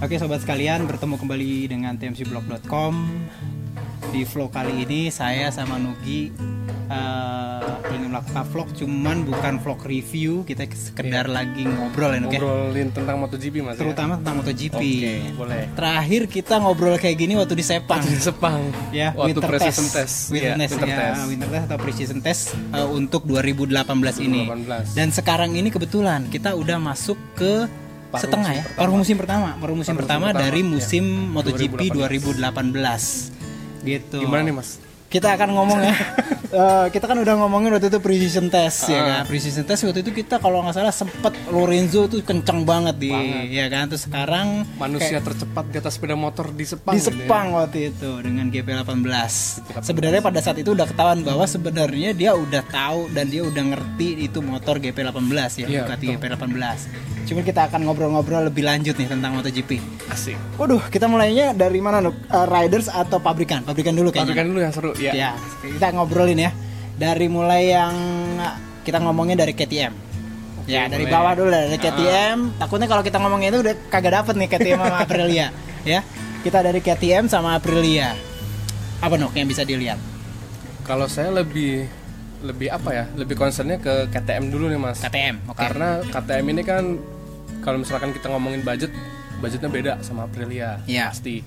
Oke sobat sekalian, bertemu kembali dengan tmcblog.com Di vlog kali ini saya sama Nugi uh, ingin melakukan vlog Cuman bukan vlog review, kita sekedar lagi ngobrol ya Nugi ya? Ngobrolin tentang MotoGP mas ya? Terutama tentang MotoGP Oke, boleh Terakhir kita ngobrol kayak gini waktu di Sepang Di Sepang ya, Waktu winter pre-season test. test Winter, Iya, test, winter ya, test. winter test atau pre-season test uh, untuk 2018 ini 2018. Dan sekarang ini kebetulan kita udah masuk ke Paruh setengah ya, musim paruh musim pertama, paruh musim Paruh pertama, musim pertama, dari ya. musim MotoGP 2018. 2018. Gitu. Gimana nih mas? Kita akan ngomong ya. Eh, kita kan udah ngomongin waktu itu pre-season test ya Ah. kan. Pre-season test waktu itu kita kalau nggak salah sempet Lorenzo tuh kenceng banget di Banget. ya kan. Terus sekarang Manusia tercepat di atas sepeda motor di Sepang di gitu ya. Sepang waktu itu dengan GP18. Sebenarnya pada saat itu udah ketahuan bahwa sebenarnya dia udah tahu dan dia udah ngerti itu motor GP18 ya, Iya, Ducati GP18. Cuma kita akan ngobrol-ngobrol lebih lanjut nih tentang MotoGP. Asik Waduh, kita mulainya dari mana, Nuk? Eh, riders atau pabrikan? Pabrikan dulu kayaknya. Pabrikan dulu yang seru ya Ya, kita ngobrolin ya. Dari mulai yang kita ngomongin dari KTM. ya, dari bawah dulu dari KTM. Takutnya kalau kita ngomongin itu udah kagak dapet nih KTM sama Aprilia, ya. Kita dari KTM sama Aprilia. Apa Nuk yang bisa dilihat? Kalau saya lebih lebih apa ya? Lebih concernnya ke KTM dulu nih mas KTM, oke. Karena KTM ini kan kalau misalkan kita ngomongin budget, budgetnya beda sama Aprilia Iya. pasti.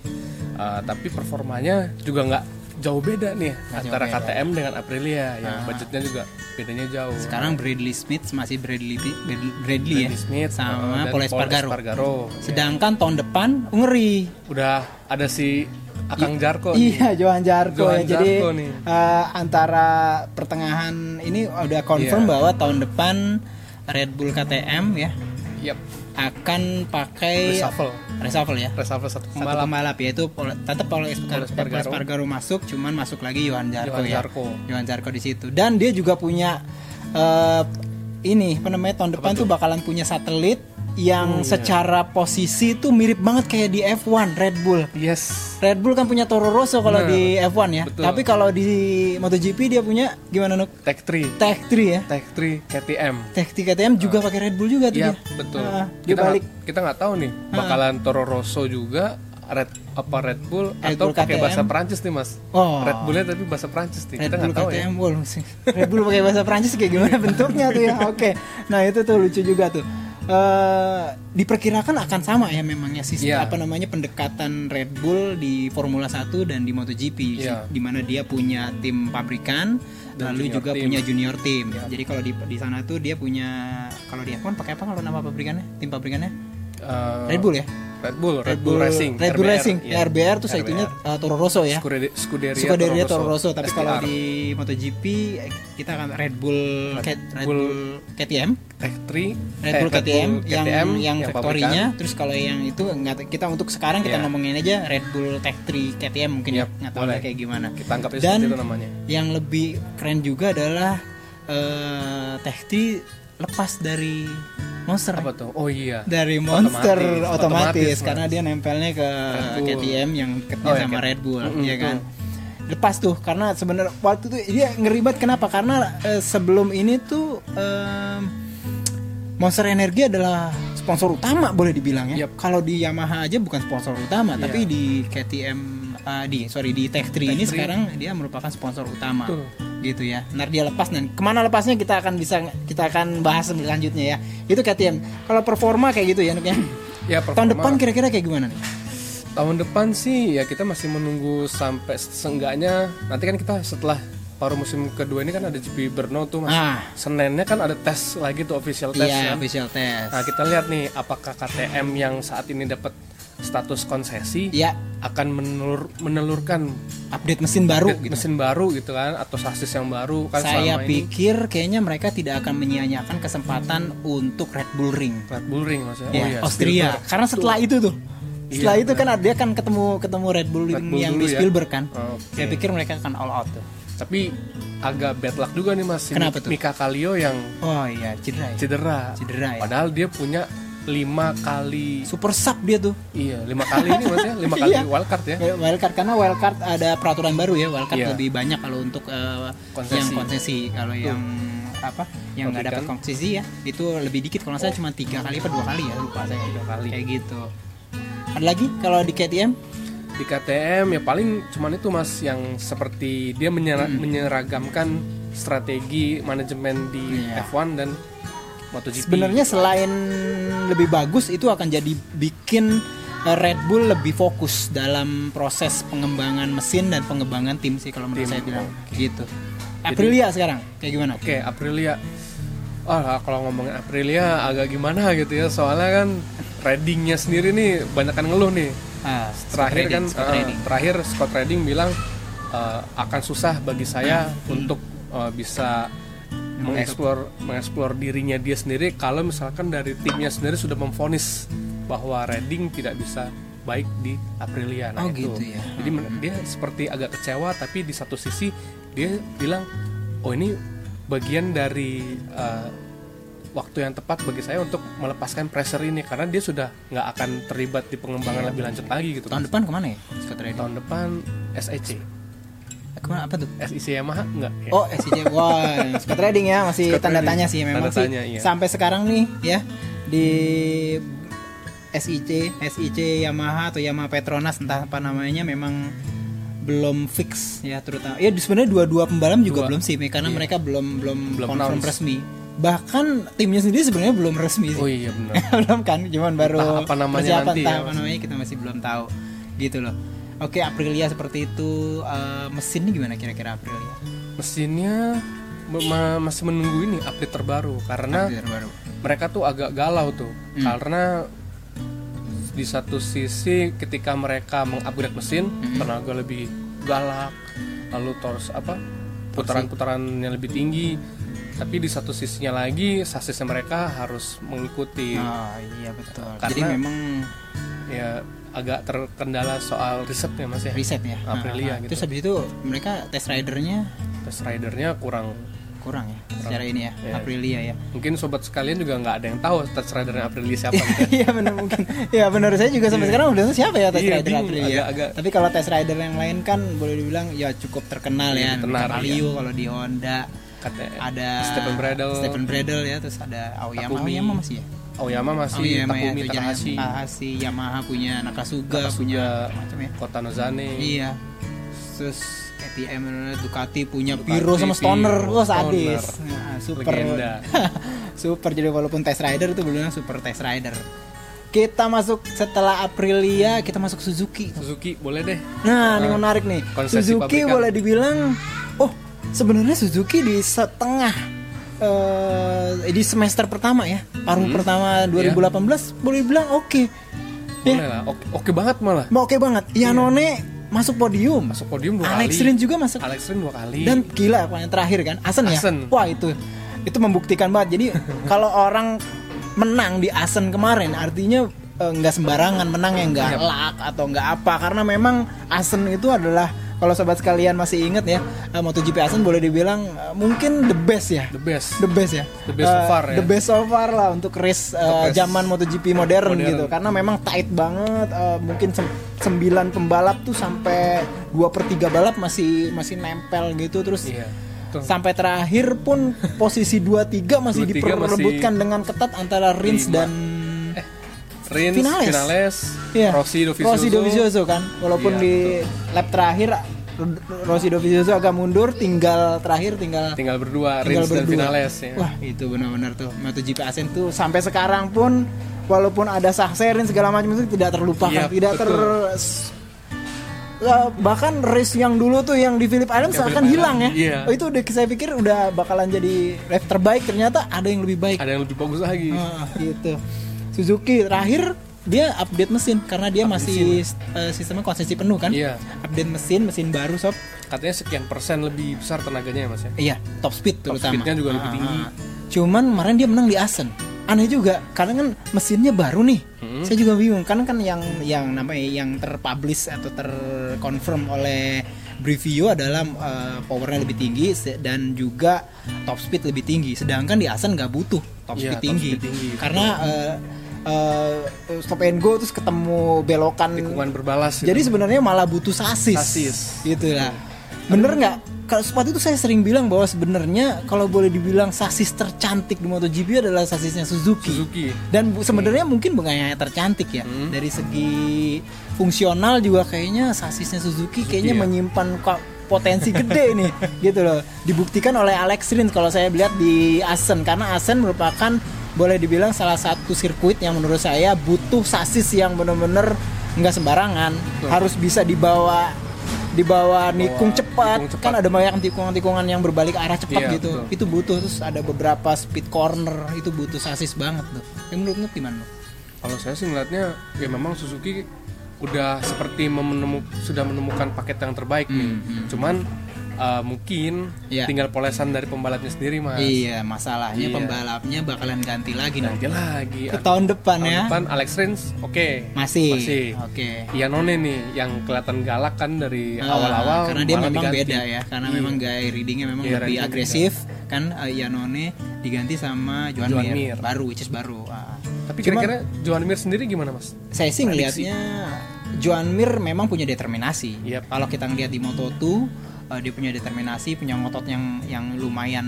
Uh, tapi performanya juga nggak jauh beda nih Nggak antara jauh beda. KTM dengan Aprilia yang Ah. budgetnya juga bedanya jauh. Sekarang Bradley Smith masih Bradley Bradley, Bradley ya. Smith uh, sama dan Paul Espargaro. Espargaro. Sedangkan tahun depan ngeri. Udah ada si Akang Jarko. nih. Iya, Johan Jarko Johan ya. Jadi nih. eh, antara pertengahan ini udah confirm Iya. bahwa tahun depan Red Bull KTM ya Yap. Akan pakai Reshuffle. reshuffle ya. Reshuffle satu Satu pembalap. pembalap yaitu tetap Paul Espargaro, masuk, cuman masuk lagi Johan Jarko Johan ya. Zarco. Johan Zarco di situ. Dan dia juga punya eh, ini apa namanya tahun depan tuh bakalan punya satelit yang Oh, iya. secara posisi tuh mirip banget kayak di F1 Red Bull. Yes. Red Bull kan punya Toro Rosso kalau di F1 ya. Betul. Tapi kalau di MotoGP dia punya gimana Nuk? Tech 3. Tech 3 ya. Tech 3 KTM. Tech 3 KTM juga pakai Red Bull juga tuh Iya, dia. betul. Ah, dia kita balik nggak- kita nggak tahu nih bakalan Toro Rosso juga Red apa Red Bull Red atau Bull pakai bahasa Perancis nih Mas. Oh. Red Bullnya tapi bahasa Perancis nih. Red kita Bull tahu ya. KTM Bull. Red Bull pakai bahasa Prancis kayak gimana bentuknya tuh ya. Oke. Nah, itu tuh lucu juga tuh. Eh, diperkirakan akan sama ya memangnya sistem Iya. apa namanya pendekatan Red Bull di Formula 1 dan di MotoGP Iya. di mana dia punya tim pabrikan Dan lalu juga team. punya junior team. Iya. Jadi kalau di di sana tuh dia punya kalau di F1 pakai apa kalau nama pabrikannya? Tim pabrikannya? Eh, Red Bull ya? Red Bull, Red, Bull, Racing, Red Bull RBR, Racing. iya. RBR tuh RBR. itunya uh, Toro Rosso ya. Scuderia, Scuderia, Scuderia Toro Rosso, tapi kalau di MotoGP eh, kita akan Red Bull Red Red, Bull KTM, Tech 3 Red Bull KTM, yang yang, pabrikan. factory-nya, terus kalau yang itu enggak kita untuk sekarang kita Iya. ngomongin aja Red Bull Tech 3 KTM mungkin ya, Yap, nggak tahu boleh. kayak gimana. Kita anggap Dan itu namanya. yang lebih keren juga adalah eh Tech 3 lepas dari Monster. Apa tuh? Oh iya. dari Monster Otomatis, otomatis, otomatis, karena dia nempelnya ke. KTM yang deketnya Oh, ya, sama Red Bull, Mm-mm, ya kan. tuh. Lepas tuh karena sebenarnya waktu itu dia ngeribat kenapa? Karena eh, sebelum ini tuh em, Monster Energy adalah sponsor utama boleh dibilang ya. Yap. Kalau di Yamaha aja bukan sponsor utama, Iya. tapi di KTM eh, di sorry di Tech 3 ini 3. sekarang dia merupakan sponsor utama. Betul. Gitu ya. Ntar dia lepas dan ke mana lepasnya kita akan bisa kita akan bahas selanjutnya ya. Itu KTM. Kalau performa kayak gitu ya, Nuk ya. Ya, Tahun performa. depan kira-kira kayak gimana nih? Tahun depan sih ya kita masih menunggu sampai seenggaknya nanti kan kita setelah paruh musim kedua ini kan ada GP Brno tuh mas. Ah. Seninnya kan ada tes lagi tuh official test Iya, kan. official test. Nah kita lihat nih apakah KTM yang saat ini dapat status konsesi Ya, akan menelur, menelurkan update mesin baru update gitu. mesin baru gitu kan atau sasis yang baru kan Saya selama ini pikir kayaknya mereka tidak akan menyia-nyiakan kesempatan untuk Red Bull Ring. Red Bull Ring maksudnya. Ya, oh iya, Austria. Spielberg. Karena setelah itu tuh. Setelah Iya, itu kan dia kan ketemu ketemu Red Bull Ring Bull yang di ya. Spielberg kan. Oke. Saya pikir mereka akan all out tuh. Tapi agak bad luck juga nih mas. Kenapa tuh? Mika Kallio yang Oh iya, cedera ya. cedera. Cedera ya. Padahal dia punya lima kali Super sub dia tuh. iya lima kali ini maksudnya lima kali Iya. wildcard ya Wildcard karena wildcard ada peraturan baru ya wildcard Iya. lebih banyak kalau untuk eh, Konsesi. yang konsesi kalau yang apa yang nggak dapat konsesi ya itu lebih dikit kalau nggak salah cuma tiga kali apa dua kali ya lupa saya Dua kali. kayak gitu Ada lagi kalau di KTM? Di KTM ya paling cuman itu mas yang seperti dia menyera- Hmm. menyeragamkan strategi manajemen di Iya. F1 dan MotoGP. Sebenarnya selain lebih bagus itu akan jadi bikin uh, Red Bull lebih fokus dalam proses pengembangan mesin dan pengembangan tim sih kalau menurut Tim, saya bilang gitu. Aprilia sekarang kayak gimana? Oke, Aprilia. Oh, kalau ngomongin Aprilia agak gimana gitu ya. Soalnya kan Reddingnya sendiri nih banyak kan ngeluh nih. Ah, Terakhir Scott kan Scott eh, Redding. terakhir Scott Redding bilang eh, akan susah bagi saya untuk eh, bisa mengeksplor mengeksplor dirinya dia sendiri kalau misalkan dari timnya sendiri sudah memvonis bahwa Redding tidak bisa baik di Aprilia. Nah Oh, itu. gitu ya. Jadi men- dia seperti agak kecewa tapi di satu sisi dia bilang oh ini bagian dari eh, waktu yang tepat bagi saya untuk melepaskan pressure ini karena dia sudah nggak akan terlibat di pengembangan lebih lanjut lagi gitu. Tahun depan ke mana ya? Tahun depan SEC, Ke mana apa tuh? SIC Yamaha enggak ya? Oh SCJ, wah Scott Redding ya masih Scott tanda tanya sih memang Tanda sih tanya, iya. sampai sekarang nih ya di SIC, SIC Yamaha atau Yamaha Petronas entah apa namanya memang belum fix ya terutama ya sebenarnya dua-dua pembalap juga Dua. belum sih karena Iya. mereka belum belum, Belum confirm resmi bahkan timnya sendiri sebenarnya belum resmi sih Oh iya benar. belum kan cuman baru Entah apa namanya persiapan, nanti entah ya, apa namanya kita masih belum tahu gitu loh oke Aprilia seperti itu. Eh, mesinnya gimana kira-kira Aprilia? Mesinnya ma- ma- masih menunggu ini update terbaru karena Update terbaru. mereka tuh agak galau tuh. Hmm. karena di satu sisi ketika mereka mengupgrade mesin Hmm. tenaga lebih galak lalu terus apa putaran-putaran yang lebih tinggi. Tapi di satu sisinya lagi sasisnya mereka harus mengikuti. Oh iya betul. Karena- Jadi memang ya agak terkendala soal risetnya mas ya riset ya. Aprilia Nah, gitu. Terus habis itu mereka test ridernya test ridernya kurang kurang ya secara ini ya Iya. Aprilia ya. mungkin sobat sekalian juga nggak ada yang tahu test ridernya Aprilia siapa gitu. Iya benar mungkin. Ya benar saya juga sampai sekarang belum tahu siapa ya test Iya, rider bingung, Aprilia. agak-agak. Tapi kalau test rider yang lain kan boleh dibilang ya cukup terkenal ya. Iya, tenar, Palio kalau di Honda Kata ada Stephen Bradle Stephen Bradle ya terus ada Aoyama Takumi. Aoyama masih ya Aoyama masih Aoyama ya, Takumi jangan Takahashi Takahashi Yamaha punya Nakasuga, Nakasuga, punya macam ya Kota Nozane Iya. Terus KTM Ducati punya Ducati, Piro sama Stoner. Piro, Wah, sadis. Nah, super. Legenda. super jadi walaupun test rider itu belum super test rider. Kita masuk setelah Aprilia, kita masuk Suzuki. Suzuki boleh deh Nah, ini menarik nih. Suzuki pabrikan. boleh dibilang oh, sebenarnya Suzuki di setengah eh di semester pertama ya. Paruh Hmm. pertama 2018 boleh dibilang oke. Ya, boleh lah oke, oke banget malah oke banget. Yanone masuk podium. masuk podium dua Alex kali Rins juga masuk. Alex Rins dua kali Dan gila yang terakhir kan, Asen, ya. Asen. Wah itu itu membuktikan banget. Jadi kalau orang menang di Asen kemarin, artinya eh, nggak sembarangan menang yang nggak Yap. luck atau nggak apa. Karena memang Asen itu adalah kalau sobat sekalian masih inget ya, eh, MotoGP Asen boleh dibilang eh, mungkin the best ya. the best The best ya. The best so Eh, far ya. The best so far lah untuk race race zaman MotoGP modern, modern. gitu. Karena memang tight banget. eh, mungkin sem- sembilan pembalap tuh sampai 2 per 3 balap masih masih nempel gitu terus iya Tuh. sampai terakhir pun posisi 2-3 masih 2-3 diperebutkan dengan ketat antara Rins Lima. dan Rins Finales. Finales, Iya. Rossi Dovizioso, Rossi Dovizioso kan walaupun Iya, di lap terakhir Rossi Dovizioso agak mundur tinggal terakhir tinggal tinggal berdua tinggal Rins dan berdua. Finales ya. Wah itu benar-benar tuh MotoGP Asen tuh sampai sekarang pun walaupun ada sakserin segala macam itu tidak terlupakan, Iya, tidak ter betul. Ya, bahkan race yang dulu tuh yang di Phillip Island seakan Phillip hilang ya. Iya. Oh, itu udah saya pikir udah bakalan jadi race terbaik ternyata ada yang lebih baik. Ada yang lebih bagus lagi. Ah, gitu. Suzuki terakhir dia update mesin karena dia masih eh, sistemnya konsesi penuh kan. Iya. Update mesin, mesin baru sob. Katanya sekian persen lebih besar tenaganya ya Mas ya. Iya, top speed Top terutama. speednya juga lebih Ah, tinggi. ah. Cuman kemarin dia menang di Asen. Aneh juga, karena kan mesinnya baru nih. Hmm. Saya juga bingung, karena kan yang yang namanya yang terpublish atau terconfirm oleh Brivio adalah eh, powernya lebih tinggi dan juga top speed lebih tinggi. Sedangkan di Asen nggak butuh top Iya, speed top tinggi, speed tinggi, karena eh, eh, stop and go terus ketemu belokan Tikungan berbalas. gitu. jadi sebenarnya malah butuh sasis. Sasis. Gitu lah. Bener nggak kalau sepatu itu saya sering bilang bahwa sebenarnya kalau boleh dibilang sasis tercantik di MotoGP adalah sasisnya Suzuki. Suzuki. Dan bu- sebenarnya mungkin bukan hanya tercantik ya. Hmm. Dari segi fungsional juga kayaknya sasisnya Suzuki kayaknya ya. menyimpan potensi gede nih gitu loh. Dibuktikan oleh Alex Rins kalau saya lihat di Asen karena Asen merupakan boleh dibilang salah satu sirkuit yang menurut saya butuh sasis yang benar-benar nggak sembarangan, harus bisa dibawa dibawa nikung cepat. nikung cepat. kan ada banyak tikungan-tikungan yang berbalik arah cepat Iya, gitu betul. itu butuh terus ada beberapa speed corner itu butuh sasis banget tuh yang menurut lu gimana? Kalau saya sih ngeliatnya ya memang Suzuki udah seperti menemu, sudah menemukan paket yang terbaik nih. Cuman uh, mungkin Iya. tinggal polesan dari pembalapnya sendiri mas. iya masalahnya Iya. pembalapnya bakalan ganti lagi Nanti lagi. ke tahun depan Tahun ya depan Alex Rins oke masih masih. oke Iannone nih yang kelihatan galak kan dari Ah, awal-awal karena dia memang diganti. beda ya karena Iya. memang gaya readingnya memang Iya, lebih agresif kan uh, diganti sama Joan, Joan Mir, Mir. baru which is baru Ah. Tapi kira-kira Joan Mir sendiri gimana mas? saya sih ngelihatnya Joan Mir memang punya determinasi. Yap. Kalau kita ngeliat di Moto2 uh, dia punya determinasi, punya ngotot yang yang lumayan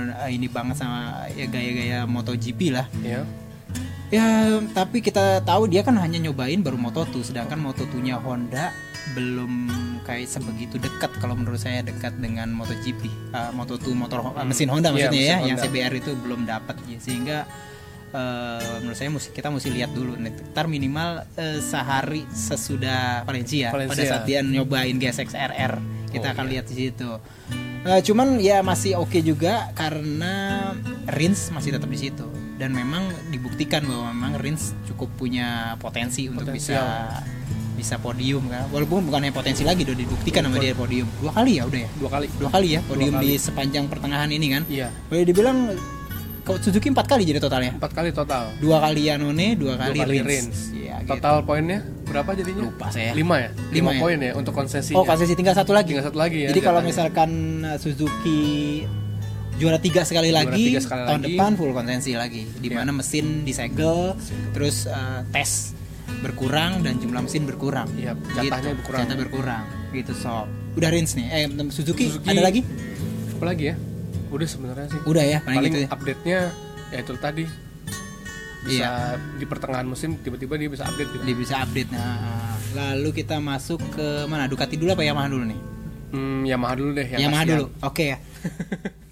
uh, ini banget sama ya gaya-gaya MotoGP lah. Ya. Ya, tapi kita tahu dia kan hanya nyobain baru Moto2 sedangkan Moto2-nya Honda belum kayak sebegitu dekat kalau menurut saya dekat dengan MotoGP. Uh, Moto2 motor uh, mesin Honda Iya, maksudnya ya, mesin yang Honda. CBR itu belum dapat ya. sehingga eh, menurut saya mesti kita mesti lihat dulu ntar minimal eh, sehari sesudah Valencia, pada Valencia. saat dia nyobain GSX RR kita Oh, akan iya. lihat di situ Eh, cuman ya masih oke juga karena Rins masih tetap di situ dan memang dibuktikan bahwa memang Rins cukup punya potensi untuk bisa Potensial. bisa podium kan walaupun bukan hanya potensi lagi udah dibuktikan sama dia podium dua kali ya udah ya Dua kali. dua kali ya podium kali. di sepanjang pertengahan ini kan Iya. boleh dibilang kalau Suzuki empat kali jadi totalnya Empat kali total. dua kali Yanone dua kali, kali Rins, Rins. Gitu. Total poinnya berapa jadinya? lupa saya Lima ya? Lima Lima, ya? poin ya untuk konsesinya. oh konsesi tinggal satu lagi Tinggal satu lagi ya. jadi kalau misalkan uh, Suzuki juara tiga sekali Juara lagi tiga sekali tahun lagi. depan full konsensi lagi di Iya. mana mesin disegel terus uh, tes berkurang dan jumlah mesin berkurang Iya, jatahnya gitu. berkurang. jatah berkurang gitu sob udah Rins nih eh Suzuki, Suzuki. ada lagi apa lagi ya? Udah sebenarnya sih. udah ya paling, Paling gitu ya update-nya ya itu tadi bisa Iya. di pertengahan musim tiba-tiba dia bisa update gitu. dia bisa update nah lalu kita masuk ke mana Ducati dulu apa Yamaha dulu nih Hmm, Yamaha dulu deh yang Yamaha kasihan. dulu oke ya